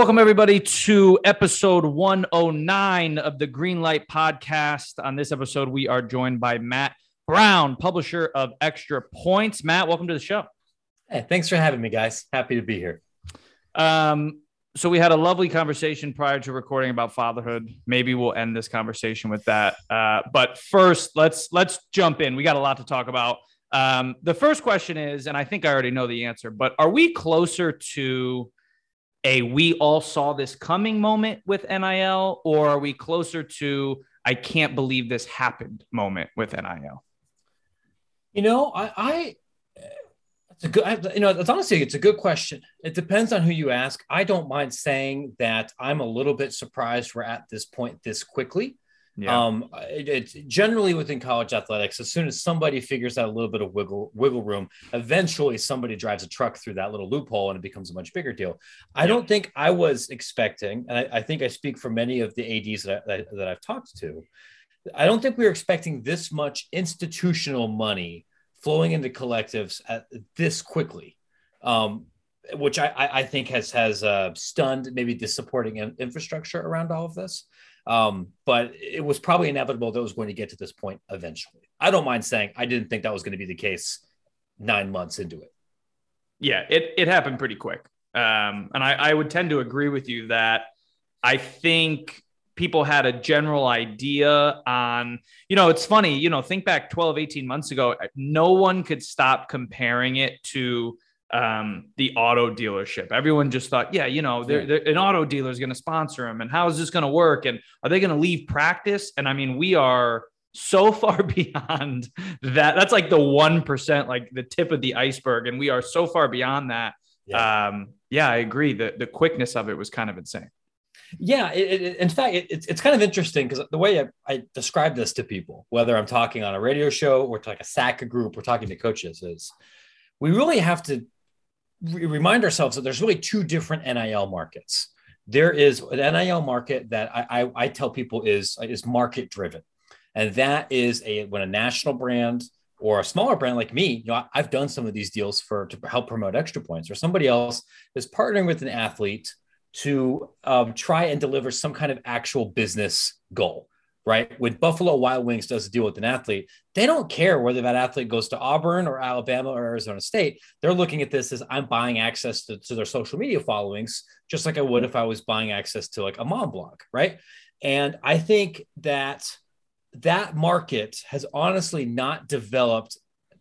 Welcome, everybody, to episode 109 of the Greenlight Podcast. On this episode, we are joined by Matt Brown, publisher of Extra Points. Matt, welcome to the show. Hey, thanks for having me, guys. Happy to be here. Um, so, we had a lovely conversation prior to recording about fatherhood. Maybe we'll end this conversation with that. Uh, but first, let's let's jump in. We got a lot to talk about. Um, the first question is, and I think I already know the answer, but are we closer to a we all saw this coming moment with NIL, or are we closer to I can't believe this happened moment with NIL? You know, I, I it's a good, you know, it's honestly, it's a good question. It depends on who you ask. I don't mind saying that I'm a little bit surprised we're at this point this quickly. Um, it, it's generally within college athletics. As soon as somebody figures out a little bit of wiggle wiggle room, eventually somebody drives a truck through that little loophole and it becomes a much bigger deal. I don't think I was expecting, and I, I think I speak for many of the ads that, I, that, I've talked to. I don't think we were expecting this much institutional money flowing into collectives at this quickly. Um, which I, I I think has has uh, stunned maybe the supporting in- infrastructure around all of this. Um, but it was probably inevitable that it was going to get to this point eventually. I don't mind saying I didn't think that was going to be the case nine months into it. yeah, it it happened pretty quick. Um, and I, I would tend to agree with you that I think people had a general idea on, you know, it's funny, you know, think back 12, 18 months ago, no one could stop comparing it to um, the auto dealership. Everyone just thought, yeah, you know, they're, they're- an auto dealer is going to sponsor them. And how is this going to work? And are they going to leave practice? And I mean, we are so far beyond that. That's like the 1%, like the tip of the iceberg. And we are so far beyond that. Yeah. Um, yeah, I agree. The, the quickness of it was kind of insane. Yeah, it, it, in fact, it, it's it's kind of interesting because the way I, I describe this to people, whether I'm talking on a radio show or to like a SACA group, or talking to coaches, is we really have to re- remind ourselves that there's really two different NIL markets. There is an NIL market that I, I, I tell people is is market driven, and that is a when a national brand or a smaller brand like me, you know, I- I've done some of these deals for to help promote extra points, or somebody else is partnering with an athlete to um, try and deliver some kind of actual business goal, right? When Buffalo Wild Wings does a deal with an athlete, they don't care whether that athlete goes to Auburn or Alabama or Arizona State. They're looking at this as I'm buying access to, to their social media followings, just like I would if I was buying access to like a mom blog, right? And I think that that market has honestly not developed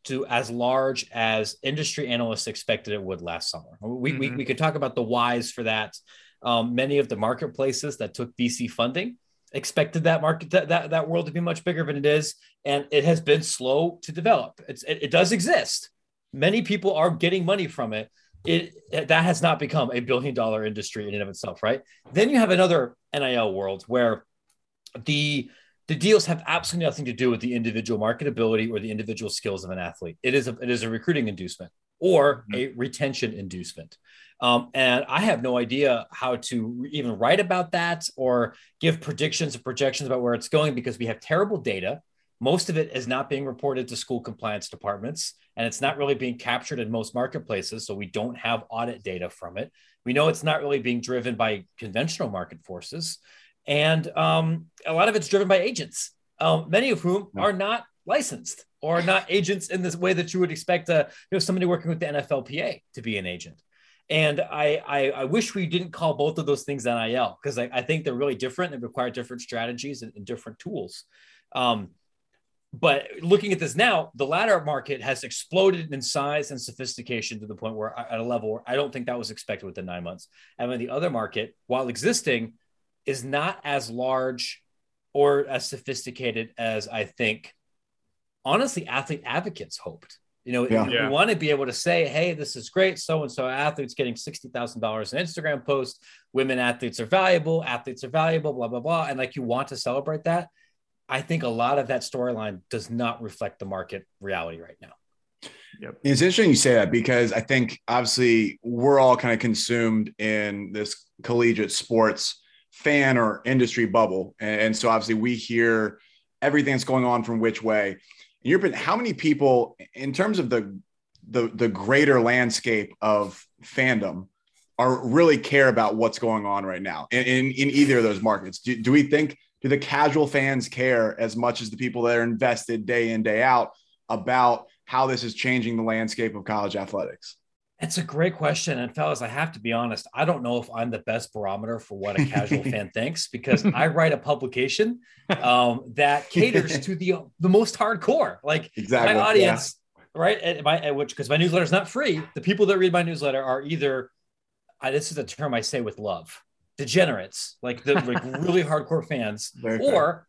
to as large as industry analysts expected it would last summer. We, we, Mhm. we could talk about the whys for that. Um, many of the marketplaces that took VC funding expected that market that, that, that world to be much bigger than it is, and it has been slow to develop. It's, it, it does exist. Many people are getting money from it. It that has not become a billion dollar industry in and of itself, right? Then you have another NIL world where the the deals have absolutely nothing to do with the individual marketability or the individual skills of an athlete. It is a it is a recruiting inducement or mm-hmm. a retention inducement. Um, and I have no idea how to even write about that or give predictions and projections about where it's going because we have terrible data. Most of it is not being reported to school compliance departments, and it's not really being captured in most marketplaces. So we don't have audit data from it. We know it's not really being driven by conventional market forces. And um, a lot of it's driven by agents, um, many of whom are not licensed or not agents in this way that you would expect a, you know, somebody working with the NFLPA to be an agent. And I, I, I wish we didn't call both of those things NIL because I, I think they're really different and require different strategies and, and different tools. Um, but looking at this now, the latter market has exploded in size and sophistication to the point where, at a level where I don't think that was expected within nine months. And then the other market, while existing, is not as large or as sophisticated as I think, honestly, athlete advocates hoped. You know, Yeah. we Yeah. want to be able to say, hey, this is great. So and so athletes getting $60,000 in Instagram post. Women athletes are valuable. Athletes are valuable, blah, blah, blah. And like you want to celebrate that. I think a lot of that storyline does not reflect the market reality right now. It's interesting you say that because I think obviously we're all kind of consumed in this collegiate sports fan or industry bubble. And, and so obviously we hear everything that's going on from which way. And you're how many people in terms of the the the greater landscape of fandom are really care about what's going on right now in, in, in either of those markets. Do, do we think do the casual fans care as much as the people that are invested day in, day out about how this is changing the landscape of college athletics? It's a great question. And fellas, I have to be honest, I don't know if I'm the best barometer for what a casual fan thinks because I write a publication um, that caters to the the most hardcore. Like Exactly. my audience, right? And my and which because my newsletter is not free. The people that read my newsletter are either I, this is a term I say with love, degenerates, like the like really hardcore fans, Very fair. or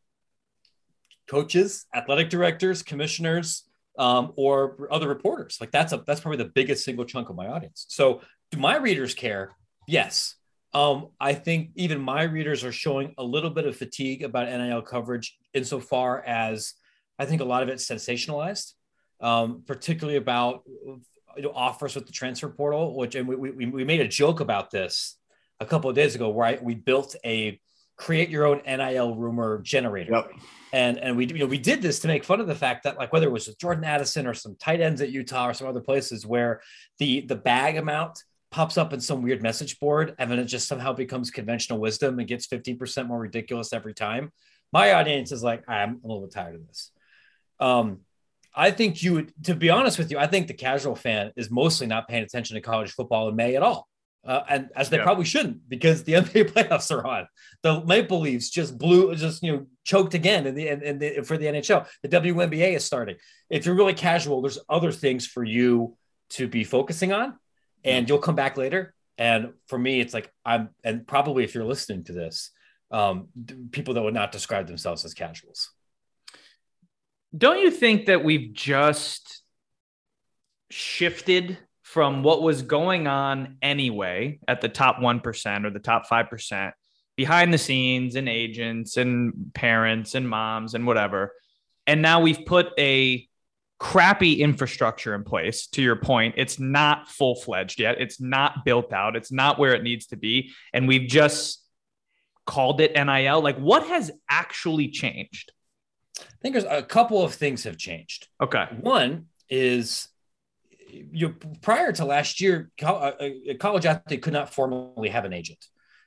coaches, athletic directors, commissioners, um, or other reporters. Like that's a that's probably the biggest single chunk of my audience. So do my readers care? Yes. Um, I think even my readers are showing a little bit of fatigue about NIL coverage insofar as I think a lot of it's sensationalized, um, particularly about you know, offers with the transfer portal, which and we, we, we made a joke about this a couple of days ago, where I, we built a create your own NIL rumor generator. Yep. And and we you know we did this to make fun of the fact that like whether it was with Jordan Addison or some tight ends at Utah or some other places where the the bag amount pops up in some weird message board and then it just somehow becomes conventional wisdom and gets 15% more ridiculous every time. My audience is like, I'm a little bit tired of this. Um, I think you would, to be honest with you, I think the casual fan is mostly not paying attention to college football in May at all. Uh, and as they Yeah. probably shouldn't, because the NBA playoffs are on. The Maple Leafs just blew, just you know, choked again in the, in the for the NHL. The WNBA is starting. If you're really casual, there's other things for you to be focusing on, and you'll come back later. And for me, it's like I'm, and probably if you're listening to this, um, people that would not describe themselves as casuals. Don't you think that we've just shifted from what was going on anyway at the top 1% or the top 5% behind the scenes and agents and parents and moms and whatever? And now we've put a crappy infrastructure in place. To your point, it's not full fledged yet, it's not built out, it's not where it needs to be. And we've just called it NIL. Like, what has actually changed? I think there's a couple of things have changed. Okay. One is you prior to last year, a, a college athlete could not formally have an agent,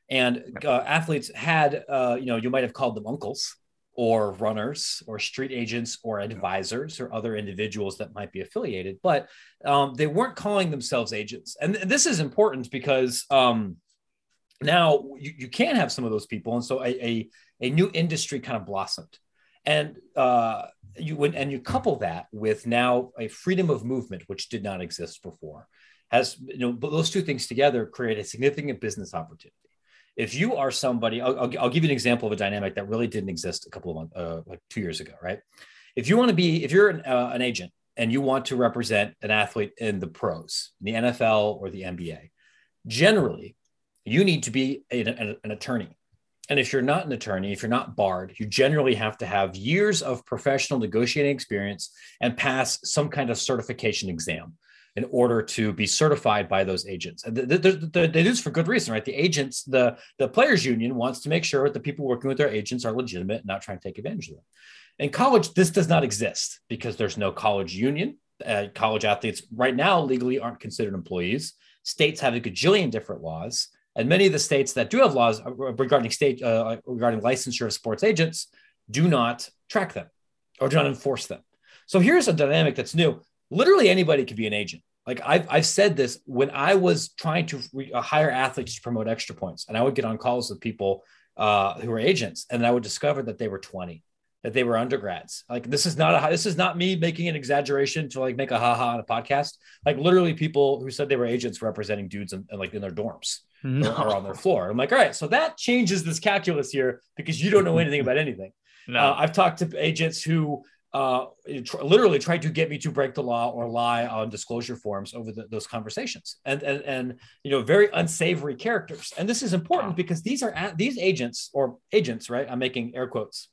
and uh, athletes had, uh, you know, you might have called them uncles or runners or street agents or advisors or other individuals that might be affiliated, but um, they weren't calling themselves agents. And th- this is important because um, now you, you can have some of those people, and so a, a, a new industry kind of blossomed. And uh, you and you couple that with now a freedom of movement which did not exist before has you know but those two things together create a significant business opportunity. If you are somebody I'll, I'll, I'll give you an example of a dynamic that really didn't exist a couple of months uh, like two years ago right? If you want to be if you're an, uh, an agent and you want to represent an athlete in the pros in the nfl or the nba generally you need to be an- an attorney and if you're not an attorney, if you're not barred, you generally have to have years of professional negotiating experience and pass some kind of certification exam in order to be certified by those agents. And th- th- th- th- they do this for good reason, right? The agents, the, the players union wants to make sure that the people working with their agents are legitimate and not trying to take advantage of them. In college, this does not exist because there's no college union. Uh, college athletes right now legally aren't considered employees. States have a gajillion different laws. And many of the states that do have laws regarding state uh, regarding licensure of sports agents do not track them or do not enforce them. So here's a dynamic that's new. Literally anybody could be an agent. Like I've, I've said this when I was trying to re- uh, hire athletes to promote extra points, and I would get on calls with people uh, who were agents, and I would discover that they were 20, that they were undergrads. Like this is not a this is not me making an exaggeration to like make a haha on a podcast. Like literally people who said they were agents representing dudes in like in their dorms or, or on their floor. I'm like, all right, so that changes this calculus here because you don't know anything about anything. No. Uh, I've talked to agents who uh, tr- literally tried to get me to break the law or lie on disclosure forms over the, those conversations, and, and and you know very unsavory characters. And this is important because these are these agents or agents, right? I'm making air quotes,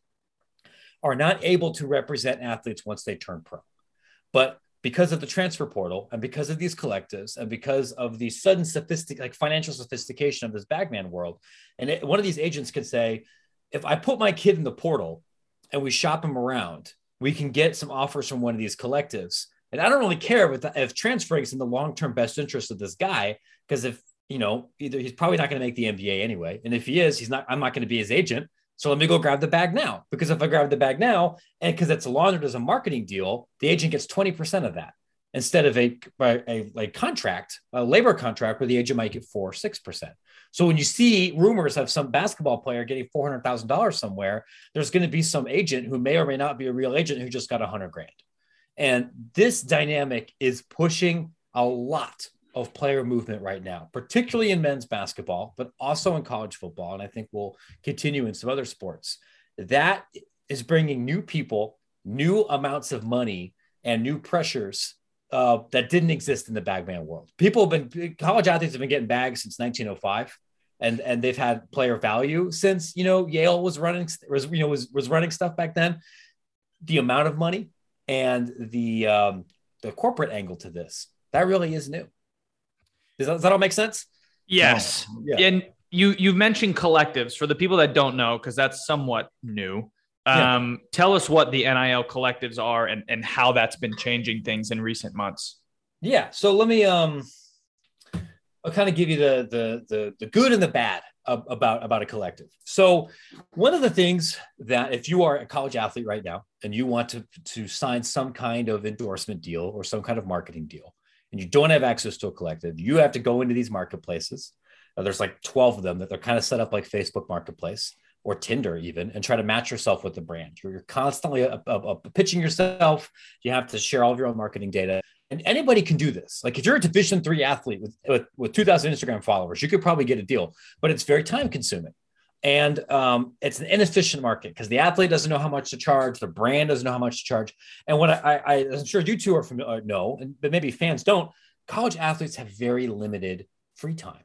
are not able to represent athletes once they turn pro, but because of the transfer portal and because of these collectives and because of the sudden sophistic like financial sophistication of this bagman world and it, one of these agents could say if i put my kid in the portal and we shop him around we can get some offers from one of these collectives. And i don't really care if, if transferring is in the long-term best interest of this guy because if you know either he's probably not going to make the nba anyway. And if he is he's not i'm not going to be his agent so let me go grab the bag now. Because if I grab the bag now, and because it's laundered as a marketing deal, the agent gets 20% of that instead of a, a, a contract, a labor contract where the agent might get four or 6%. So when you see rumors of some basketball player getting $400,000 somewhere, there's going to be some agent who may or may not be a real agent who just got a hundred grand. And this dynamic is pushing a lot of player movement right now, particularly in men's basketball, but also in college football. And I think we'll continue in some other sports. That is bringing new people, new amounts of money, and new pressures uh, that didn't exist in the bagman world. People have been, college athletes have been getting bags since 1905. And, and they've had player value since you know Yale was running was you know was was running stuff back then. The amount of money and the um, the corporate angle to this that really is new. Does that, does that all make sense? Yes. Yeah. And you you mentioned collectives for the people that don't know because that's somewhat new. Um, yeah. Tell us what the NIL collectives are and, and how that's been changing things in recent months. Yeah. So let me um, I'll kind of give you the the the, the good and the bad about about a collective. So one of the things that if you are a college athlete right now and you want to to sign some kind of endorsement deal or some kind of marketing deal, and you don't have access to a collective, you have to go into these marketplaces. There's like 12 of them that they're kind of set up like Facebook Marketplace or Tinder even, and try to match yourself with the brand. You're, you're constantly pitching yourself. You have to share all of your own marketing data. And anybody can do this. Like if you're a Division three athlete with, with, with 2,000 Instagram followers, you could probably get a deal, but it's very time consuming. And um, it's an inefficient market because the athlete doesn't know how much to charge, the brand doesn't know how much to charge. And what I, I am sure you two are familiar, uh, know, but maybe fans don't. College athletes have very limited free time.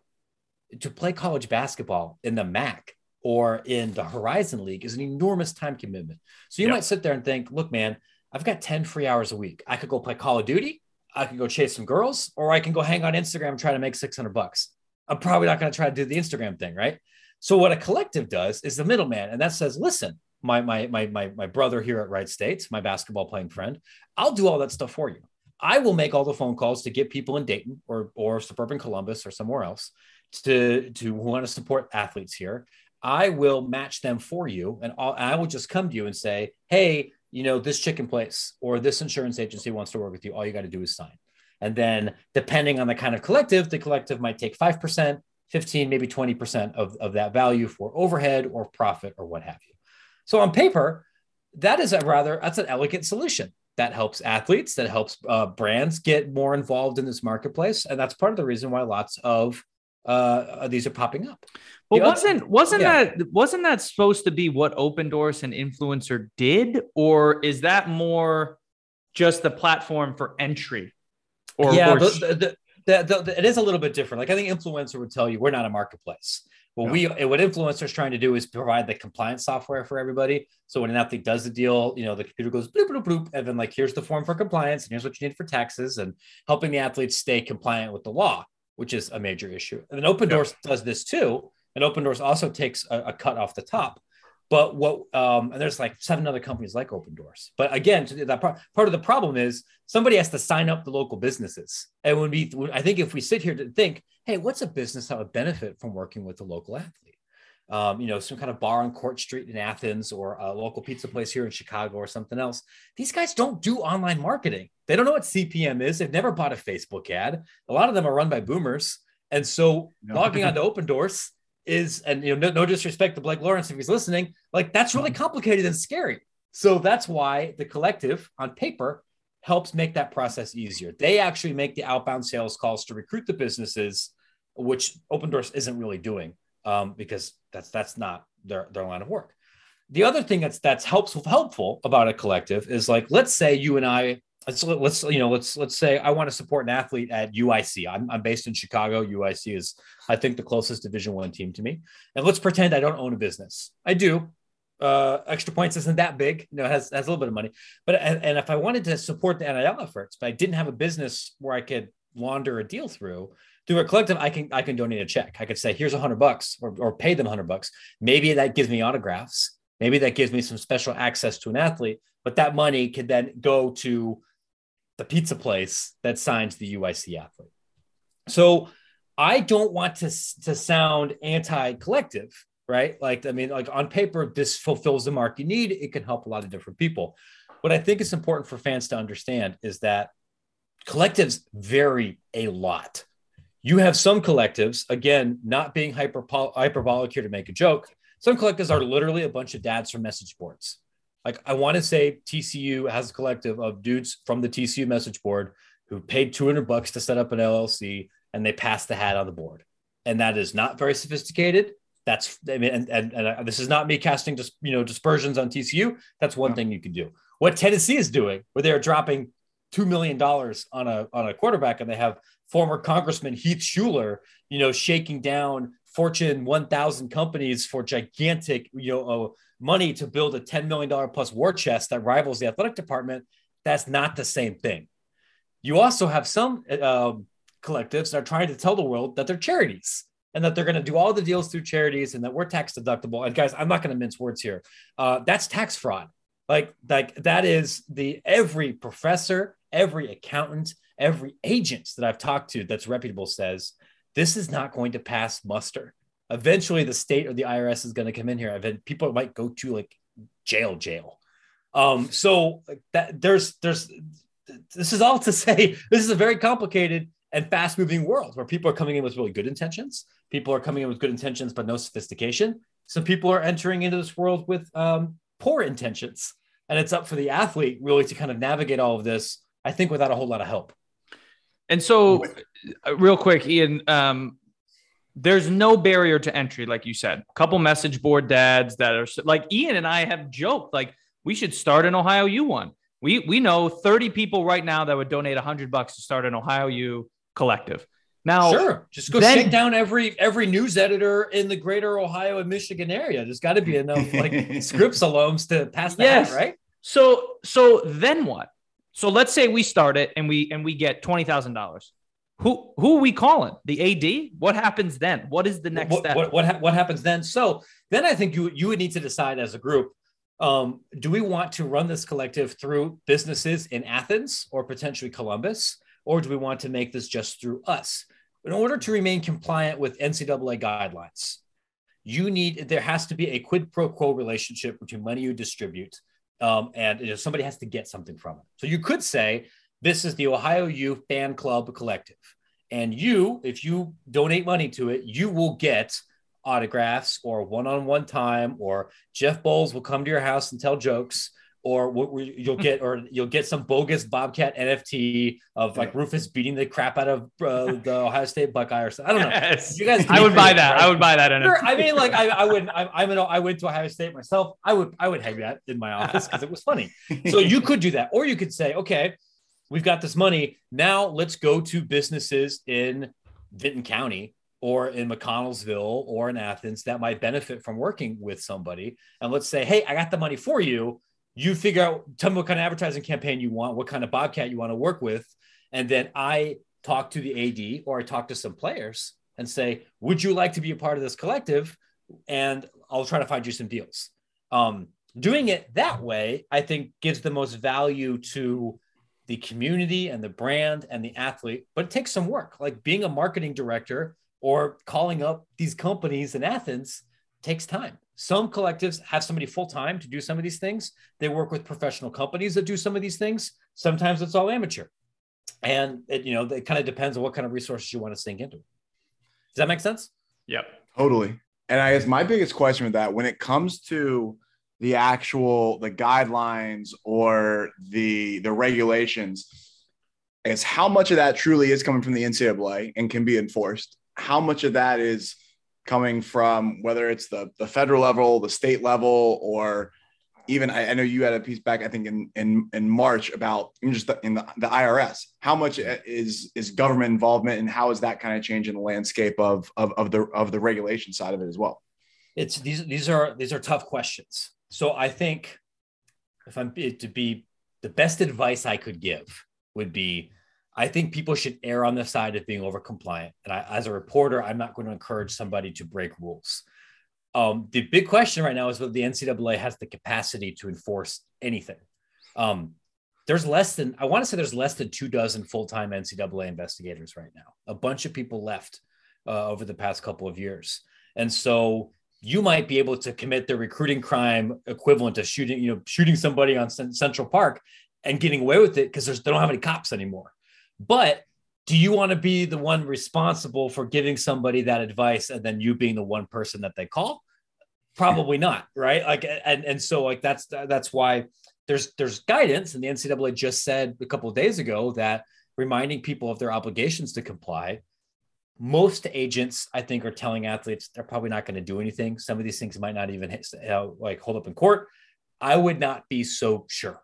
To play college basketball in the MAC or in the Horizon League is an enormous time commitment. So you yep. might sit there and think, look, man, I've got 10 free hours a week. I could go play Call of Duty, I could go chase some girls, or I can go hang on Instagram and try to make 600 bucks. I'm probably not going to try to do the Instagram thing, right? So what a collective does is the middleman, and that says, listen, my my my my my brother here at Wright State, my basketball playing friend, I'll do all that stuff for you. I will make all the phone calls to get people in Dayton or or suburban Columbus or somewhere else to to want to support athletes here. I will match them for you, and I'll, I will just come to you and say, hey, you know, this chicken place or this insurance agency wants to work with you. All you got to do is sign. And then, depending on the kind of collective, the collective might take 5%, 15, maybe 20% of, of that value for overhead or profit or what have you. So on paper, that is a rather, that's an elegant solution that helps athletes, that helps uh, brands get more involved in this marketplace. And that's part of the reason why lots of uh, these are popping up. Well, wasn't wasn't yeah. that wasn't that supposed to be what Opendorse and INFLCR did, or is that more just the platform for entry? Or, yeah, or... The, the, the, it is a little bit different. Like I think INFLCR would tell you we're not a marketplace. Well, we what INFLCR's trying to do is provide the compliance software for everybody. So when an athlete does the deal, you know, the computer goes bloop bloop bloop, and then like here's the form for compliance, and here's what you need for taxes, and helping the athletes stay compliant with the law, which is a major issue. And then Opendorse does this too, and Opendorse also takes a, a cut off the top. But what um, and there's like seven other companies like Opendorse. But again, that part, part of the problem is somebody has to sign up the local businesses. And when we, I think if we sit here to think, hey, what's a business that would benefit from working with a local athlete? Um, you know, some kind of bar on Court Street in Athens or a local pizza place here in Chicago or something else. These guys don't do online marketing. They don't know what CPM is. They've never bought a Facebook ad. A lot of them are run by boomers. And so no. logging onto Opendorse is, and you know, no, no disrespect to Blake Lawrence if he's listening, like that's really mm-hmm. complicated and scary. So that's why the collective on paper helps make that process easier. They actually make the outbound sales calls to recruit the businesses, which Opendorse isn't really doing um, because that's that's not their, their line of work. the other thing that's that's helpful helpful about a collective is like let's say you and I let's let's you know let's let's say I want to support an athlete at UIC. I'm, I'm based in Chicago. UIC is I think the closest Division One team to me. And let's pretend I don't own a business. I do. Uh, extra points isn't that big. You know, has has a little bit of money. But and, and if I wanted to support the NIL efforts, but I didn't have a business where I could launder a deal through through a collective, I can I can donate a check. I could say here's a hundred bucks or, or pay them hundred bucks. Maybe that gives me autographs. Maybe that gives me some special access to an athlete. But that money could then go to the pizza place that signs the UIC athlete. So I don't want to, to sound anti-collective, right? Like, I mean, like on paper, this fulfills the mark you need. It can help a lot of different people. What I think is important for fans to understand is that collectives vary a lot. You have some collectives, again, not being hyper, hyperbolic here to make a joke. Some collectives are literally a bunch of dads from message boards like I want to say TCU has a collective of dudes from the TCU message board who paid 200 bucks to set up an LLC and they passed the hat on the board. And that is not very sophisticated. That's I mean, and, and, and uh, this is not me casting just you know dispersions on TCU. That's one thing you can do. What Tennessee is doing, where they're dropping two million dollars on a on a quarterback, and they have former Congressman Heath Shuler, you know, shaking down Fortune 1000 companies for gigantic, you know, uh, money to build a $10 million plus war chest that rivals the athletic department, that's not the same thing. You also have some uh, collectives that are trying to tell the world that they're charities and that they're going to do all the deals through charities and that we're tax deductible. And guys, I'm not going to mince words here. Uh, that's tax fraud. Like, like that is the every professor, every accountant, every agent that I've talked to that's reputable says this is not going to pass muster eventually the state or the IRS is going to come in here. I've had people might go to like jail, jail. Um, so that there's there's this is all to say this is a very complicated and fast moving world where people are coming in with really good intentions. People are coming in with good intentions, but no sophistication. Some people are entering into this world with um, poor intentions. And it's up for the athlete really to kind of navigate all of this, I think, without a whole lot of help. And so, uh, real quick, Ian, um, there's no barrier to entry, like you said. A couple message board dads that are like Ian and I have joked, like we should start an Ohio U one. We we know 30 people right now that would donate 100 bucks to start an Ohio U collective. Now, sure, just go then, shake down every every news editor in the greater Ohio and Michigan area. There's got to be enough like Scripps alums to pass that, yes. right? So so then what? So let's say we start it and we and we get twenty thousand dollars. Who who are we calling? The AD? What happens then? What is the next what, step? What, what, ha- what happens then? So then I think you you would need to decide as a group. Um, do we want to run this collective through businesses in Athens or potentially Columbus, or do we want to make this just through us? In order to remain compliant with NCAA guidelines, you need there has to be a quid pro quo relationship between money you distribute um, and you know, somebody has to get something from it. So you could say this is the Ohio U Fan Club Collective. And you, if you donate money to it, you will get autographs or one-on-one time, or Jeff Boals will come to your house and tell jokes, or you'll get, or you'll get some bogus Bobcat NFT of like Rufus beating the crap out of uh, the Ohio State Buckeye or something. I don't know. Yes. You guys, I would buy that. Right? I would buy that. Sure. I mean, like I, I wouldn't. I, I'm an, I went to Ohio State myself. I would, I would hang that in my office because it was funny. So you could do that, or you could say, okay we've got this money. Now let's go to businesses in Vinton County or in McConnelsville or in Athens that might benefit from working with somebody. And let's say, hey, I got the money for you. You figure out, tell me what kind of advertising campaign you want, what kind of Bobcat you want to work with. And then I talk to the AD or I talk to some players and say, would you like to be a part of this collective? And I'll try to find you some deals. Um, doing it that way, I think gives the most value to the community and the brand and the athlete, but it takes some work. Like being a marketing director or calling up these companies in Athens takes time. Some collectives have somebody full time to do some of these things. They work with professional companies that do some of these things. Sometimes it's all amateur. And it, you know, it kind of depends on what kind of resources you want to sink into. Does that make sense? Yep. Totally. And I guess my biggest question with that, when it comes to the actual the guidelines or the the regulations is how much of that truly is coming from the NCAA and can be enforced. How much of that is coming from whether it's the the federal level, the state level, or even I, I know you had a piece back I think in in in March about just the, in the, the IRS. How much uh, is is government involvement, and how is that kind of changing the landscape of of of the of the regulation side of it as well? It's these these are these are tough questions. So I think if I'm to be the best advice I could give would be I think people should err on the side of being over compliant. And I, as a reporter, I'm not going to encourage somebody to break rules. Um, the big question right now is whether the NCAA has the capacity to enforce anything. Um, there's less than, I want to say there's less than two dozen full time NCAA investigators right now. A bunch of people left uh, over the past couple of years. And so you might be able to commit the recruiting crime equivalent to shooting, you know, shooting somebody on Central Park and getting away with it because they don't have any cops anymore. But do you want to be the one responsible for giving somebody that advice and then you being the one person that they call? Probably not, right? Like, and and so like that's that's why there's there's guidance, and the NCAA just said a couple of days ago that reminding people of their obligations to comply. Most agents i think are telling athletes they're probably not going to do anything. Some of these things might not even hit, uh, like hold up in court. I would not be so sure.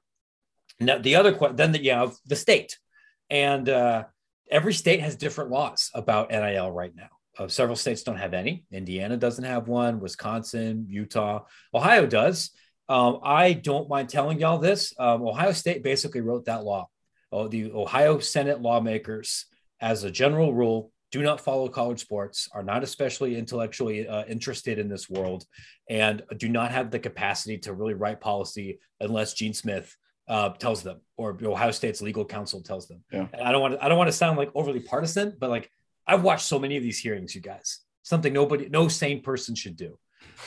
Now the other question then the, you have the state and uh, every state has different laws about nil right now. Uh, several states don't have any. Indiana doesn't have one. Wisconsin utah ohio does. Um, i don't mind telling y'all this. Um, ohio state basically wrote that law. Oh, the ohio senate lawmakers as a general rule do not follow college sports, are not especially intellectually uh, interested in this world, and do not have the capacity to really write policy unless Gene Smith uh, tells them or Ohio State's legal counsel tells them. Yeah. And I don't want to, I don't want to sound like overly partisan, but like I've watched so many of these hearings, you guys. Something nobody, no sane person should do.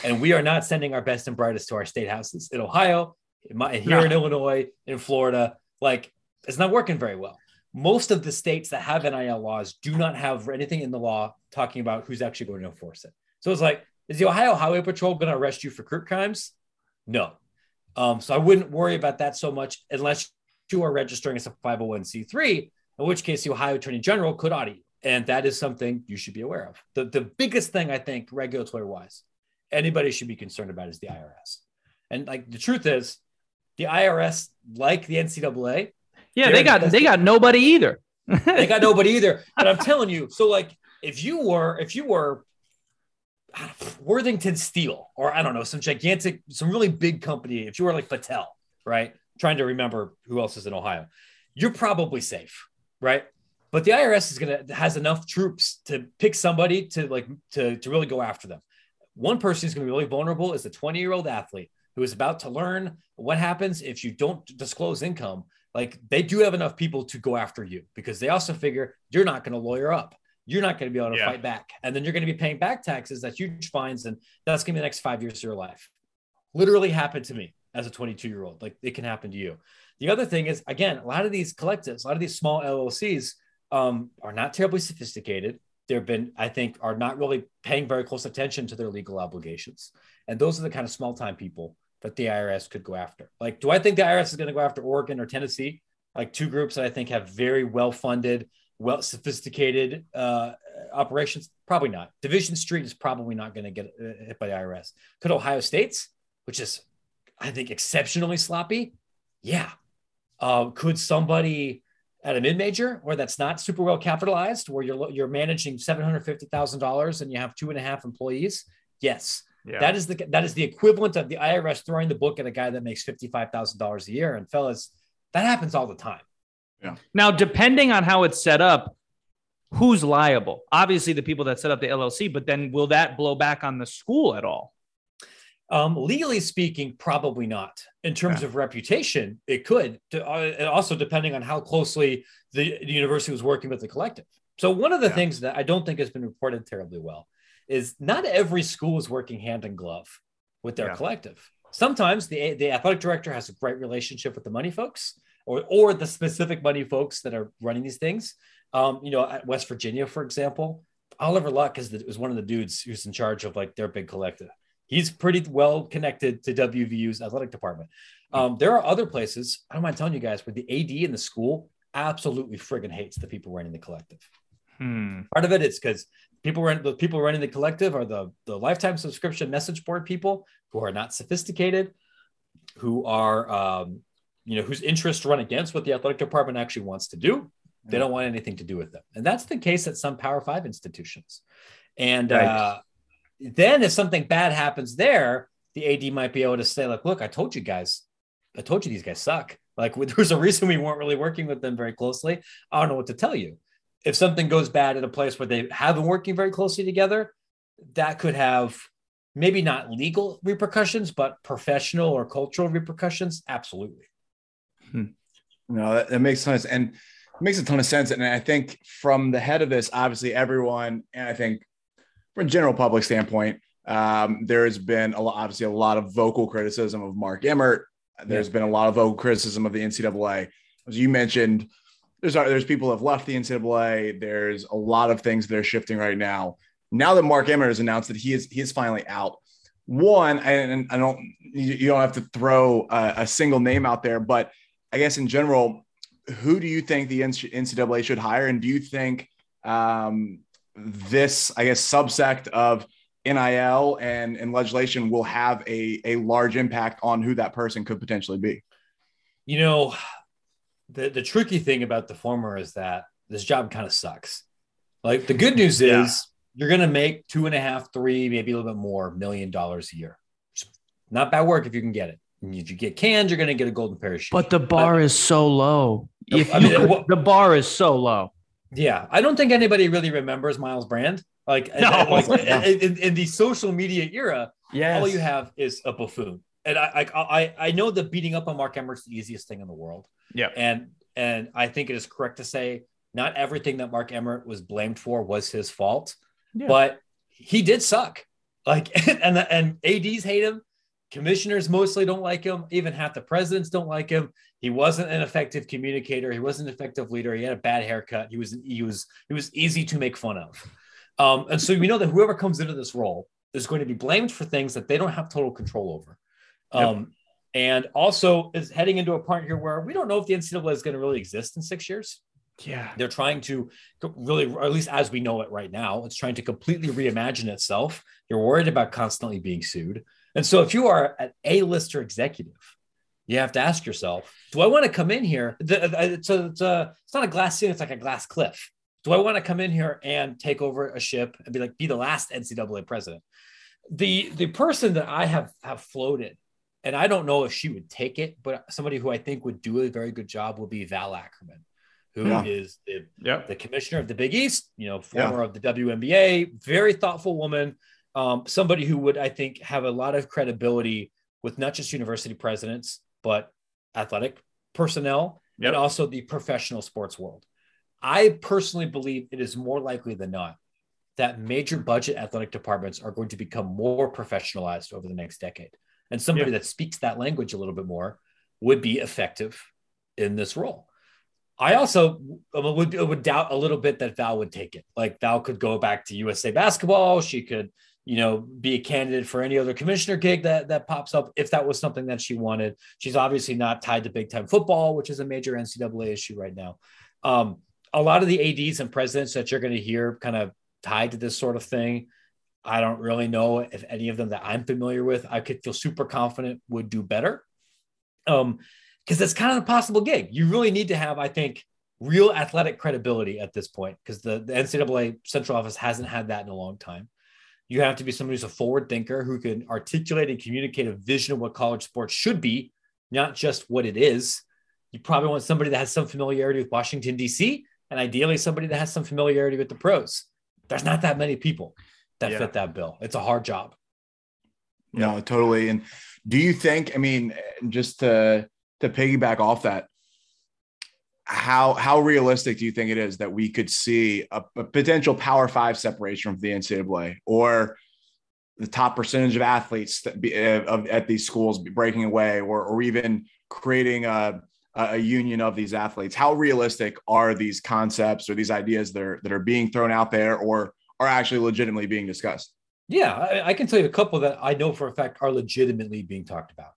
And we are not sending our best and brightest to our state houses in Ohio, in my, here no. in Illinois, in Florida. Like it's not working very well most of the states that have NIL laws do not have anything in the law talking about who's actually going to enforce it. So it's like, is the Ohio Highway Patrol going to arrest you for crime crimes? No. Um, so I wouldn't worry about that so much unless you are registering as a 501c3, in which case the Ohio Attorney General could audit you. And that is something you should be aware of. The, the biggest thing I think, regulatory wise, anybody should be concerned about is the IRS. And like the truth is, the IRS, like the NCAA, yeah, they got they got nobody either. they got nobody either. But I'm telling you, so like if you were if you were Worthington Steel or I don't know some gigantic some really big company, if you were like Battelle, right? Trying to remember who else is in Ohio, you're probably safe, right? But the IRS is gonna has enough troops to pick somebody to like to to really go after them. One person who's gonna be really vulnerable is a 20 year old athlete who is about to learn what happens if you don't disclose income like they do have enough people to go after you because they also figure you're not to lawyer up. You're not going to be able to yeah. fight back. And then you're going to be paying back taxes, that huge fines. And that's going to be the next five years of your life. Literally happened to me as a 22 year old. Like it can happen to you. The other thing is, again, a lot of these collectives, a lot of these small LLCs um, are not terribly sophisticated. They've been, I think, are not really paying very close attention to their legal obligations. And those are the kind of small time people that the IRS could go after. Like, do I think the IRS is going to go after Oregon or Tennessee? Like two groups that I think have very well funded, well sophisticated uh, operations. Probably not. Division Street is probably not going to get uh, hit by the IRS. Could Ohio State's, which is I think exceptionally sloppy, yeah. Uh, could somebody at a mid major or that's not super well capitalized, where you're you're managing seven hundred fifty thousand dollars and you have two and a half employees? Yes. Yeah. That is the that is the equivalent of the IRS throwing the book at a guy that makes fifty five thousand dollars a year. And fellas, that happens all the time. Yeah. Now, depending on how it's set up, who's liable? Obviously, the people that set up the LLC, but then will that blow back on the school at all? Um, legally speaking, probably not. In terms yeah. of reputation, it could. Uh, also depending on how closely the, the, university was working with the collective. So one of the yeah. things that I don't think has been reported terribly well is not every school is working hand in glove with their yeah. collective. Sometimes the, the athletic director has a great relationship with the money folks or, or the specific money folks that are running these things. Um, you know, at West Virginia, for example, Oliver Luck is, the, is one of the dudes who's in charge of like their big collective. He's pretty well connected to WVU's athletic department. Um, there are other places, I don't mind telling you guys, where the AD in the school absolutely friggin' hates the people running the collective. Hmm. Part of it is because people run the people running the collective are the the lifetime subscription message board people who are not sophisticated, who are um, you know whose interests run against what the athletic department actually wants to do. They don't want anything to do with them, and that's the case at some Power Five institutions. And right. uh, then if something bad happens there, the AD might be able to say, like, look, I told you guys, I told you these guys suck. Like there's a reason we weren't really working with them very closely. I don't know what to tell you. If something goes bad in a place where they have been working very closely together, that could have maybe not legal repercussions, but professional or cultural repercussions. Absolutely. Hmm. No, that, that makes sense. And it makes a ton of sense. And I think from the head of this, obviously everyone, and I think from a general public standpoint, um, there has been a lot, obviously a lot of vocal criticism of Mark Emmert. There's yeah. been a lot of vocal criticism of the NCAA. As you mentioned, there's there's people who have left the NCAA. There's a lot of things that are shifting right now. Now that Mark Emmert has announced that he is he is finally out. One, and I don't you don't have to throw a, a single name out there, but I guess in general, who do you think the NCAA should hire, and do you think um, this I guess subsect of NIL and, and legislation will have a, a large impact on who that person could potentially be. You know, the, the tricky thing about the former is that this job kind of sucks. Like the good news yeah. is you're going to make two and a half, three, maybe a little bit more million dollars a year. Not bad work if you can get it. And if you get canned, you're going to get a golden parachute. But the bar but, is so low. If I mean, could, the bar is so low. Yeah, I don't think anybody really remembers Myles Brand. Like, no. like in, in, the social media era, yes. all you have is a buffoon. And I, I, I know that beating up on Mark Emmert's the easiest thing in the world. Yeah. And and I think it is correct to say not everything that Mark Emmert was blamed for was his fault, yeah. but he did suck. Like and and ads hate him, commissioners mostly don't like him, even half the presidents don't like him. He wasn't an effective communicator. He wasn't an effective leader. He had a bad haircut. He was he was he was easy to make fun of. Um, and so we know that whoever comes into this role is going to be blamed for things that they don't have total control over. Um, yep. And also is heading into a part here where we don't know if the NCAA is going to really exist in six years. Yeah. They're trying to really, or at least as we know it right now, it's trying to completely reimagine itself. You're worried about constantly being sued. And so if you are an A-lister executive, you have to ask yourself, do I want to come in here? Uh, it's, a, it's, a, it's not a glass ceiling, it's like a glass cliff do I want to come in here and take over a ship and be like be the last NCAA president? The the person that I have have floated, and I don't know if she would take it, but somebody who I think would do a very good job will be Val Ackerman, who yeah. is the, yep. the commissioner of the Big East, you know, former yeah. of the WNBA, very thoughtful woman, um, somebody who would I think have a lot of credibility with not just university presidents but athletic personnel yep. and also the professional sports world. I personally believe it is more likely than not that major budget athletic departments are going to become more professionalized over the next decade. And somebody yeah. that speaks that language a little bit more would be effective in this role. I also would, would doubt a little bit that Val would take it. Like Val could go back to USA basketball. She could, you know, be a candidate for any other commissioner gig that that pops up if that was something that she wanted. She's obviously not tied to Big Ten football, which is a major NCAA issue right now. Um, a lot of the ads and presidents that you're going to hear kind of tied to this sort of thing i don't really know if any of them that i'm familiar with i could feel super confident would do better um because it's kind of a possible gig you really need to have i think real athletic credibility at this point because the, the ncaa central office hasn't had that in a long time you have to be somebody who's a forward thinker who can articulate and communicate a vision of what college sports should be not just what it is you probably want somebody that has some familiarity with washington d.c and ideally somebody that has some familiarity with the pros. There's not that many people that yeah. fit that bill. It's a hard job. No, totally. And do you think, I mean, just to to piggyback off that, how how realistic do you think it is that we could see a, a potential Power Five separation from the NCAA or the top percentage of athletes be, eh, of, at these schools breaking away, or or even creating a a union of these athletes. How realistic are these concepts or these ideas that are that are being thrown out there or are actually legitimately being discussed? Yeah, I, I can tell you a couple that I know for a fact are legitimately being talked about.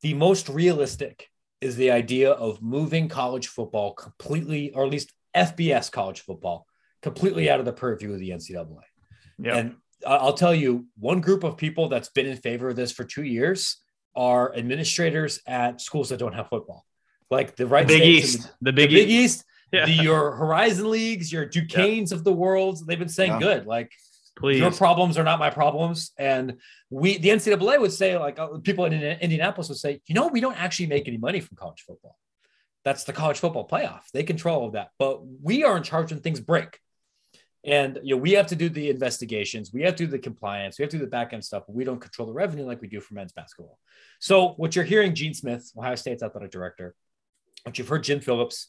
The most realistic is the idea of moving college football completely, or at least FBS college football, completely out of the purview of the NCAA. Yeah. And I- I'll tell you, one group of people that's been in favor of this for two years are administrators at schools that don't have football, like the right Big East. the, The Big the Big East. East, Yeah. the, your Horizon leagues, your Duquesnes of the world. They've been saying Yeah. good, like Please. your problems are not my problems. And we, the NCAA would say, like uh, people in Indianapolis would say, you know, we don't actually make any money from college football. That's the college football playoff. They control all of that, but we are in charge when things break. And you know, we have to do the investigations, we have to do the compliance, we have to do the back end stuff, but we don't control the revenue like we do for men's basketball. So what you're hearing, Gene Smith, Ohio State's athletic director, what you've heard Jim Phillips,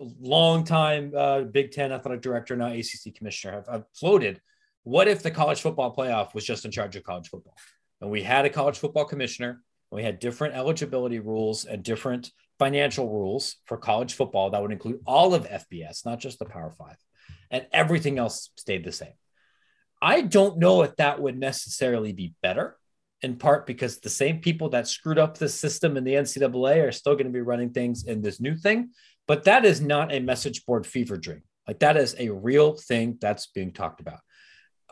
longtime uh, Big Ten athletic director, now ACC commissioner, have, have floated. What if the college football playoff was just in charge of college football? And we had a college football commissioner, and we had different eligibility rules and different financial rules for college football that would include all of FBS, not just the Power Five, and everything else stayed the same. I don't know if that would necessarily be better, in part because the same people that screwed up the system in the NCAA are still going to be running things in this new thing. But that is not a message board fever dream. Like that is a real thing that's being talked about.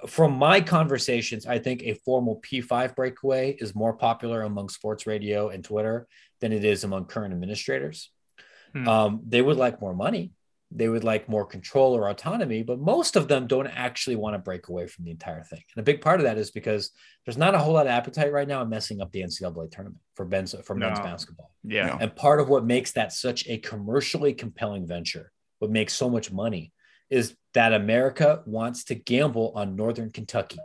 From my conversations, I think a formal P5 breakaway is more popular among sports radio and Twitter than it is among current administrators. Hmm. Um, they would like more money. They would like more control or autonomy, but most of them don't actually want to break away from the entire thing. And a big part of that is because there's not a whole lot of appetite right now in messing up the NCAA tournament for men's for men's basketball. yeah. And part of what makes that such a commercially compelling venture, what makes so much money, is that America wants to gamble on Northern Kentucky.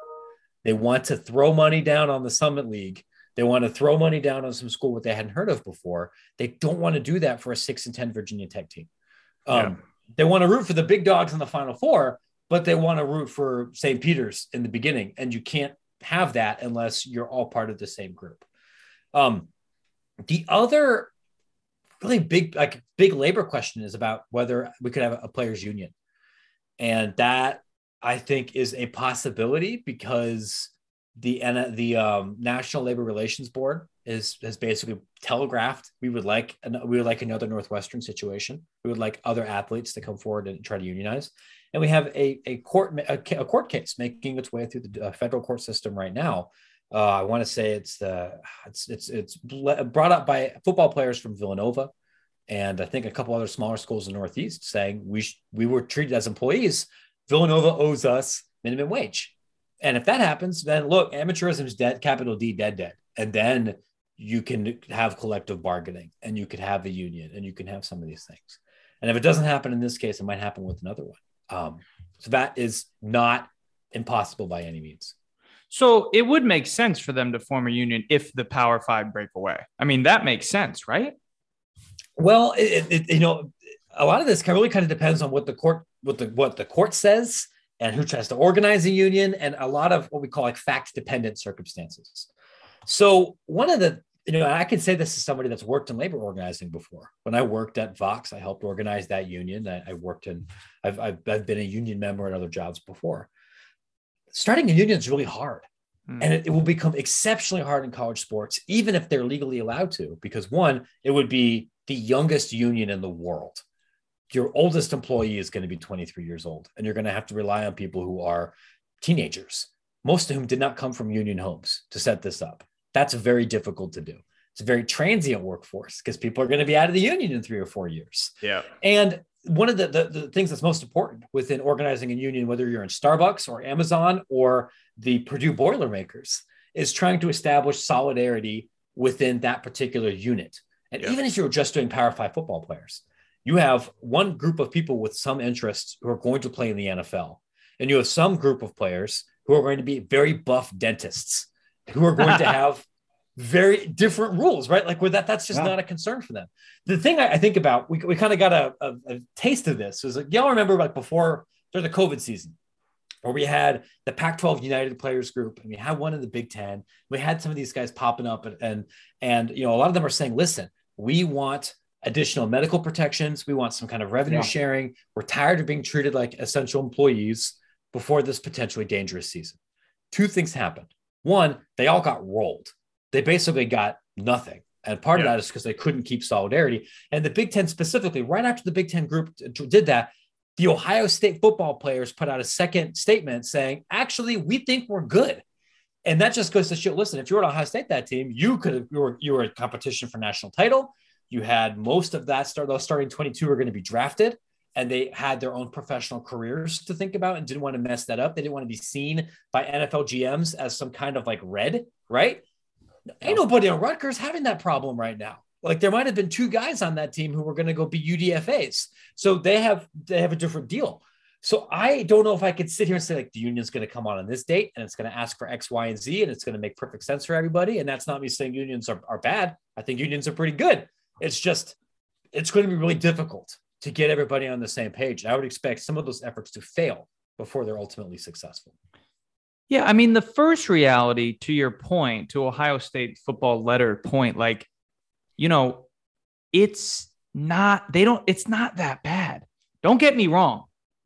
They want to throw money down on the Summit League. They want to throw money down on some school what they hadn't heard of before. They don't want to do that for a six and ten Virginia Tech team. Um, They want to root for the big dogs in the Final Four, but they want to root for St. Peter's in the beginning, and you can't have that unless you're all part of the same group. Um, the other really big, like big labor question is about whether we could have a players' union, and that I think is a possibility because the the um, National Labor Relations Board is has basically telegraphed we would like an, we would like another Northwestern situation. We would like other athletes to come forward and try to unionize, and we have a a court a, a court case making its way through the uh, federal court system right now. Uh, I want to say it's the it's it's it's brought up by football players from Villanova, and I think a couple other smaller schools in the Northeast saying we sh- we were treated as employees. Villanova owes us minimum wage, and if that happens, then look, amateurism is dead, capital D, dead, dead, and then you can have collective bargaining, and you could have a union, and you can have some of these things. And if it doesn't happen in this case, it might happen with another one. Um, so that is not impossible by any means. So it would make sense for them to form a union if the Power Five break away. I mean, that makes sense, right? Well, it, it, you know, a lot of this kind of really kind of depends on what the court, what the what the court says, and who tries to organize a union, and a lot of what we call like fact dependent circumstances. So one of the, you know, I can say this as somebody that's worked in labor organizing before. When I worked at Vox, I helped organize that union. I, I worked in, I've, I've I've been a union member at other jobs before. Starting a union is really hard. Hmm. And it, it will become exceptionally hard in college sports, even if they're legally allowed to, because one, it would be the youngest union in the world. Your oldest employee is going to be 23 years old, and you're going to have to rely on people who are teenagers, most of whom did not come from union homes to set this up. That's very difficult to do. It's a very transient workforce because people are going to be out of the union in three or four years. Yeah. And one of the, the, the things that's most important within organizing a union, whether you're in Starbucks or Amazon or the Purdue Boilermakers, is trying to establish solidarity within that particular unit. And Yeah. even if you're just doing Power Five football players, you have one group of people with some interests who are going to play in the NFL, and you have some group of players who are going to be very buff dentists who are going to have very different rules, right? Like with that, that's just Yeah. not a concern for them. The thing I, I think about, we, we kind of got a, a, a taste of this was like, y'all remember like before during the COVID season, where we had the Pac 12 United Players Group and we had one in the Big Ten. We had some of these guys popping up and, and, and, you know, a lot of them are saying, listen, we want additional medical protections. We want some kind of revenue Yeah. sharing. We're tired of being treated like essential employees before this potentially dangerous season. Two things happened. One, they all got rolled. They basically got nothing. And part of that is because they couldn't keep solidarity. And the Big Ten specifically, right after the Big Ten group t- did that, the Ohio State football players put out a second statement saying, actually, we think we're good. And that just goes to show, listen, if you were at Ohio State that team, you could have, you were, you were in competition for national title. You had most of that start, those starting 22 were going to be drafted and they had their own professional careers to think about and didn't want to mess that up. They didn't want to be seen by NFL GMs as some kind of like red, right? Ain't nobody on Rutgers having that problem right now. Like there might have been two guys on that team who were going to go be UDFAs. So they have they have a different deal. So I don't know if I could sit here and say like the union's going to come on on this date and it's going to ask for X, Y, and Z and it's going to make perfect sense for everybody. And that's not me saying unions are, are bad. I think unions are pretty good. It's just it's going to be really difficult to get everybody on the same page. And I would expect some of those efforts to fail before they're ultimately successful. Yeah, I mean the first reality to your point to Ohio State football letter point like you know it's not they don't it's not that bad. Don't get me wrong.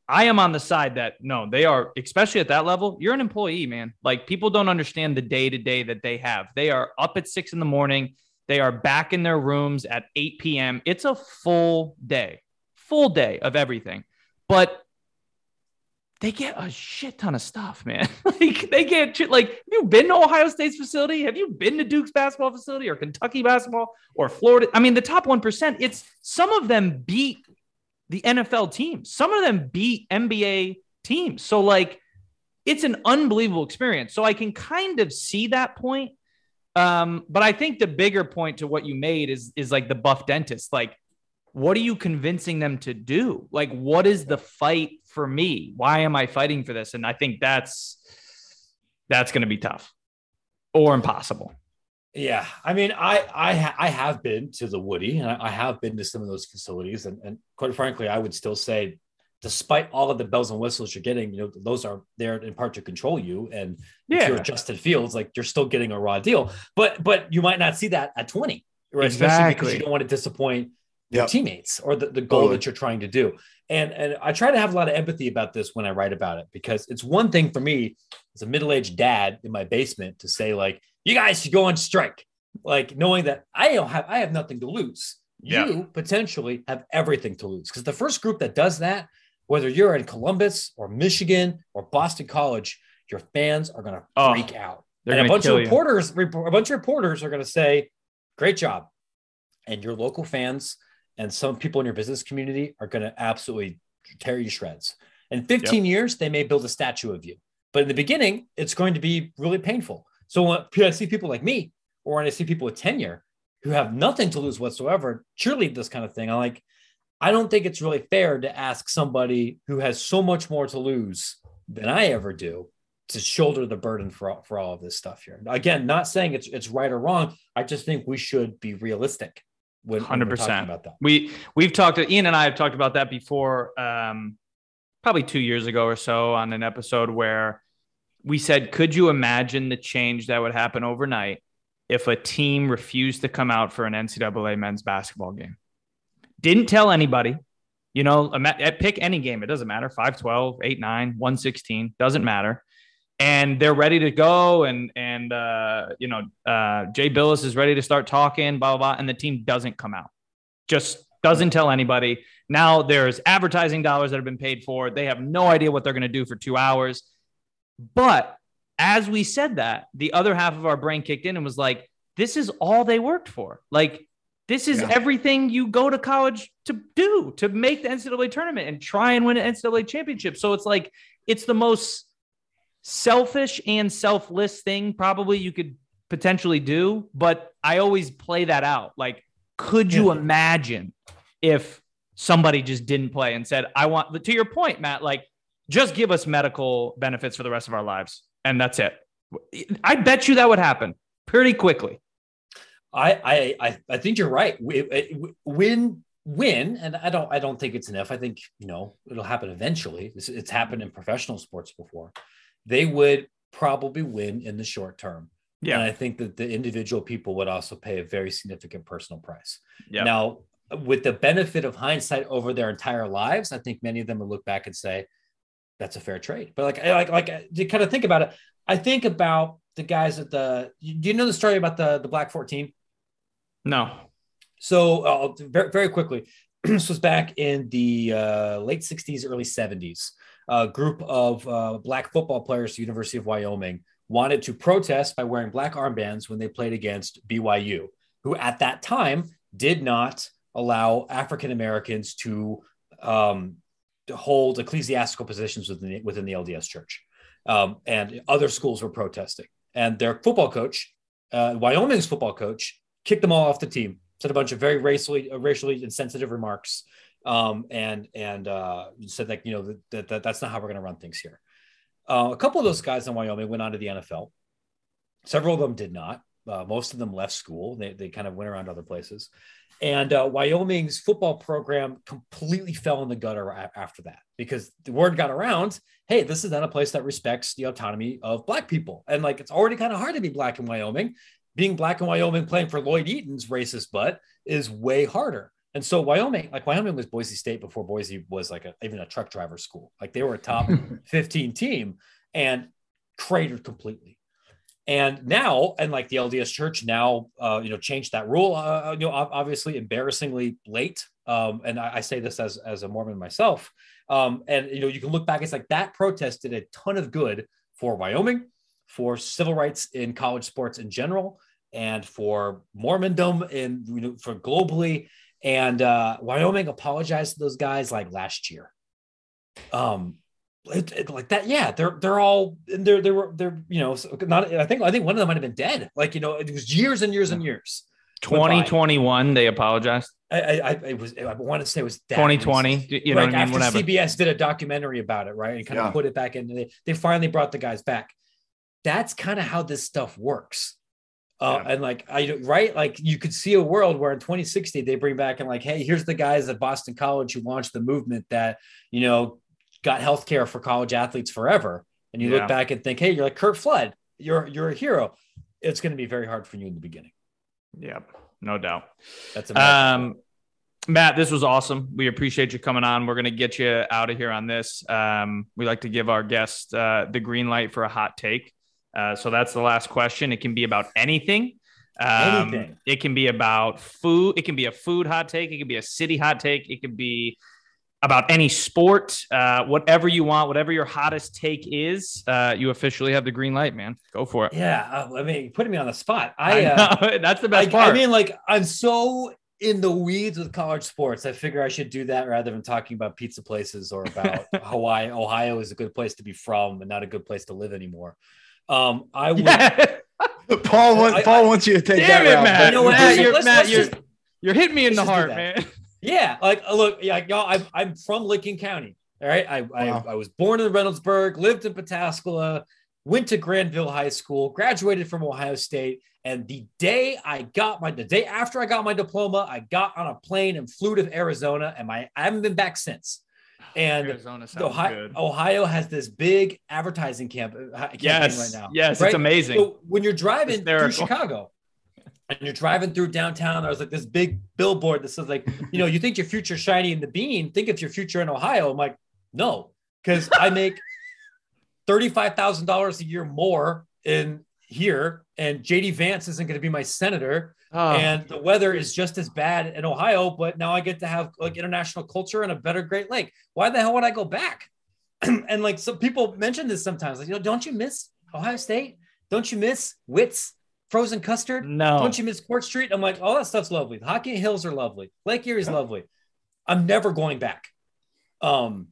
I am on the side that no, they are, especially at that level, you're an employee, man. Like people don't understand the day to day that they have. They are up at six in the morning. They are back in their rooms at 8 p.m. It's a full day, full day of everything. But they get a shit ton of stuff, man. like they get like, have you been to Ohio State's facility? Have you been to Duke's basketball facility or Kentucky basketball or Florida? I mean, the top 1%, it's some of them beat the NFL teams. Some of them beat NBA teams. So like it's an unbelievable experience. So I can kind of see that point. Um, but I think the bigger point to what you made is is like the buff dentist. Like, what are you convincing them to do? Like, what is the fight for me? Why am I fighting for this? And I think that's that's going to be tough or impossible. Yeah, I mean, I I ha- I have been to the Woody, and I, I have been to some of those facilities, and, and quite frankly, I would still say, despite all of the bells and whistles you're getting, you know, those are there in part to control you. And Yeah. if you're Justin Fields, like you're still getting a raw deal, but but you might not see that at 20, right? Especially because you don't want to disappoint your Yep. teammates or the, the goal Totally. that you're trying to do. And and I try to have a lot of empathy about this when I write about it because it's one thing for me as a middle-aged dad in my basement to say like, you guys should go on strike, like knowing that I don't have I have nothing to lose. Yeah. You potentially have everything to lose because the first group that does that, whether you're in Columbus or Michigan or Boston College, your fans are going to Oh, freak out. And a bunch of kill you. reporters, a bunch of reporters are going to say, "Great job," and your local fans and some people in your business community are going to absolutely tear you to shreds. In 15 years, they may build a statue of you, but in the beginning, it's going to be really painful. So when I see people like me, or when I see people with tenure who have nothing to lose whatsoever, cheerlead this kind of thing, I'm like, I don't think it's really fair to ask somebody who has so much more to lose than I ever do to shoulder the burden for all, for all of this stuff here. Again, not saying it's it's right or wrong. I just think we should be realistic when, when we're 100%. talking about that. We we've talked Ian and I have talked about that before, um, probably two years ago or so on an episode where we said, could you imagine the change that would happen overnight if a team refused to come out for an NCAA men's basketball game? Didn't tell anybody, you know, eh, pick any game. It doesn't matter. 5, 12, 8, 9, 116, doesn't matter. And they're ready to go. And, and, uh, you know, uh, Jay Bilas is ready to start talking, blah, blah, blah. And the team doesn't come out just doesn't tell anybody. Now there's advertising dollars that have been paid for. They have no idea what they're going to do for two hours. But as we said that, the other half of our brain kicked in and was like, this is all they worked for. Like, this is Yeah. everything you go to college to do to make the NCAA tournament and try and win an NCAA championship. So it's like, it's the most selfish and selfless thing probably you could potentially do. But I always play that out. Like, could you imagine if somebody just didn't play and said, I want, to your point, Matt, like, just give us medical benefits for the rest of our lives. And that's it. I bet you that would happen pretty quickly. I I I, think you're right. Win win, and I don't I don't think it's enough. I think you know it'll happen eventually. It's, it's happened in professional sports before. They would probably win in the short term. And I think that the individual people would also pay a very significant personal price. Yeah. Now, with the benefit of hindsight over their entire lives, I think many of them would look back and say, that's a fair trade. But like, like, like to kind of think about it, I think about the guys at the, do you know the story about the, the Black 14? No. So uh, very, very quickly, this was back in the uh, late 60s, early 70s. A group of uh, black football players at the University of Wyoming wanted to protest by wearing black armbands when they played against BYU, who at that time did not allow African Americans to, um, to hold ecclesiastical positions within the, within the LDS church. Um, and other schools were protesting. And their football coach, uh, Wyoming's football coach, kicked them all off the team, said a bunch of very racially, uh, racially insensitive remarks, um, and and uh, said that you know that, that that's not how we're going to run things here. Uh, a couple of those guys in Wyoming went on to the NFL. Several of them did not. Uh, most of them left school. They, they kind of went around other places. And uh, Wyoming's football program completely fell in the gutter after that because the word got around hey, this is not a place that respects the autonomy of Black people. And like it's already kind of hard to be Black in Wyoming. Being Black in Wyoming playing for Lloyd Eaton's racist butt is way harder. And so Wyoming, like Wyoming was Boise State before Boise was like a, even a truck driver school. Like they were a top 15 team and cratered completely. And now, and like the LDS Church now, uh, you know, changed that rule. Uh, uh you know, obviously, embarrassingly late. Um, and I, I, say this as as a Mormon myself. Um, and you know, you can look back. It's like that protest did a ton of good for Wyoming, for civil rights in college sports in general, and for Mormondom and you know, for globally. And uh, Wyoming apologized to those guys like last year. Um, it, it, like that, yeah, they're they're all they're they were they're you know not I think I think one of them might have been dead. Like you know, it was years and years and years. 2021, they apologized. I, I, I was I want to say it was 2020. You know, like I mean? after Whatever. CBS did a documentary about it, right, and kind yeah. of put it back in. They they finally brought the guys back. That's kind of how this stuff works. Uh, yeah. And like I right, like you could see a world where in 2060 they bring back and like, hey, here's the guys at Boston College who launched the movement that you know got health care for college athletes forever. And you yeah. look back and think, hey, you're like Curt Flood, you're you're a hero. It's going to be very hard for you in the beginning. Yep, no doubt. That's um, Matt, this was awesome. We appreciate you coming on. We're going to get you out of here on this. Um, we like to give our guests uh, the green light for a hot take. Uh, so that's the last question. It can be about anything. Um, anything. It can be about food. It can be a food hot take. It can be a city hot take. It could be about any sport, uh, whatever you want, whatever your hottest take is, uh, you officially have the green light, man. Go for it. Yeah, uh, I mean, putting me on the spot. I, I uh, that's the best I, part. I mean, like, I'm so in the weeds with college sports. I figure I should do that rather than talking about pizza places or about Hawaii. Ohio is a good place to be from and not a good place to live anymore. Um, I would. Yeah. Paul, wants, Paul wants you to take that it, route. Matt. You know what? Matt, you're, Matt, you're, you're hitting me in the heart, man. Yeah, like uh, look, yeah, y'all, I'm I'm from Licking County. All right, I, wow. I I was born in Reynoldsburg, lived in Pataskala, went to Granville High School, graduated from Ohio State, and the day I got my the day after I got my diploma, I got on a plane and flew to Arizona, and my I haven't been back since. And Ohio, Ohio, has this big advertising camp, uh, yes, right now. Yes, right? it's amazing. So when you're driving through Chicago, and you're driving through downtown. There was like this big billboard that says like, you know, you think your future shiny in the bean. Think it's your future in Ohio. I'm like, no, because I make thirty-five thousand dollars a year more in here, and JD Vance isn't going to be my senator. Oh. And the weather is just as bad in Ohio, but now I get to have like international culture and a better Great Lake. Why the hell would I go back? and like some people mention this sometimes, like, you know, don't you miss Ohio State? Don't you miss Whit's? Frozen custard. No. Don't you miss Court Street? I'm like, all that stuff's lovely. The Hocking Hills are lovely. Lake Erie's yeah. lovely. I'm never going back. Um,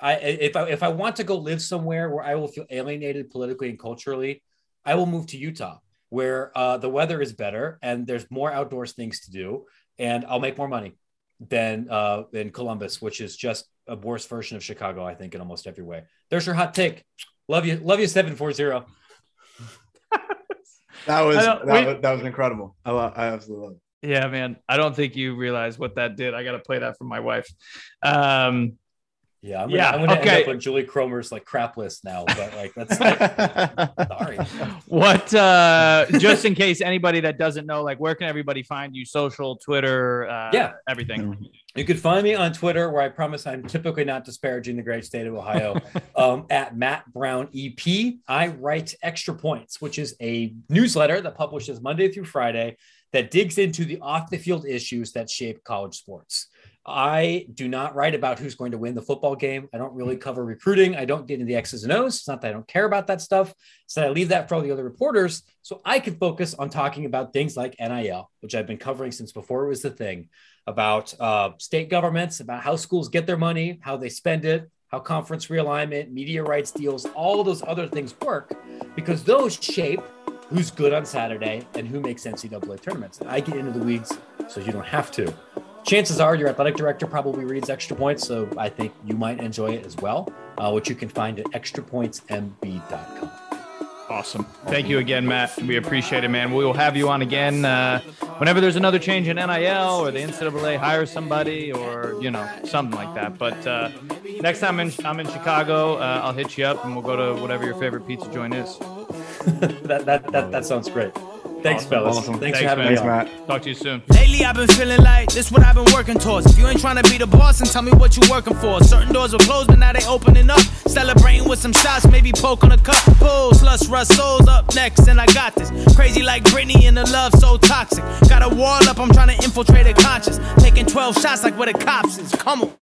I if I if I want to go live somewhere where I will feel alienated politically and culturally, I will move to Utah, where uh, the weather is better and there's more outdoors things to do, and I'll make more money than uh, than Columbus, which is just a worse version of Chicago, I think, in almost every way. There's your hot take. Love you, love you, seven four zero. That was that, was that was incredible. I love, I absolutely love it. Yeah, man. I don't think you realize what that did. I got to play that for my wife. Um, yeah, I'm gonna, yeah, I'm gonna okay. end up on Julie Cromer's like crap list now, but like that's like, sorry. What uh just in case anybody that doesn't know, like where can everybody find you? Social, Twitter, uh yeah, everything. You can find me on Twitter where I promise I'm typically not disparaging the great state of Ohio. um, at Matt Brown EP. I write Extra Points, which is a newsletter that publishes Monday through Friday that digs into the off the field issues that shape college sports. I do not write about who's going to win the football game. I don't really cover recruiting. I don't get into the X's and O's. It's not that I don't care about that stuff. So I leave that for all the other reporters so I can focus on talking about things like NIL, which I've been covering since before it was the thing, about uh, state governments, about how schools get their money, how they spend it, how conference realignment, media rights deals, all those other things work, because those shape who's good on Saturday and who makes NCAA tournaments. And I get into the weeds so you don't have to chances are your athletic director probably reads extra points so i think you might enjoy it as well uh, which you can find at extrapointsmb.com awesome. Thank you again matt. We appreciate it man. We will have you on again uh, whenever there's another change in nil or the ncaa hires somebody or you know something like that. But uh, next time in, i'm in chicago uh, i'll hit you up and we'll go to whatever your favorite pizza joint is. That, that, that, that sounds great Thanks, awesome. fellas. Awesome. Thanks, Thanks, for having man. me. Thanks, Matt. Talk to you soon. Lately, I've been feeling like this is what I've been working towards. If you ain't trying to be the boss, and tell me what you're working for. Certain doors were closed, but now they opening up. Celebrating with some shots, maybe poke on a cup. Pulls, lust, rust, souls up next, and I got this. Crazy like Britney and the love so toxic. Got a wall up, I'm trying to infiltrate a conscience. Taking 12 shots like where the cops is. Come on.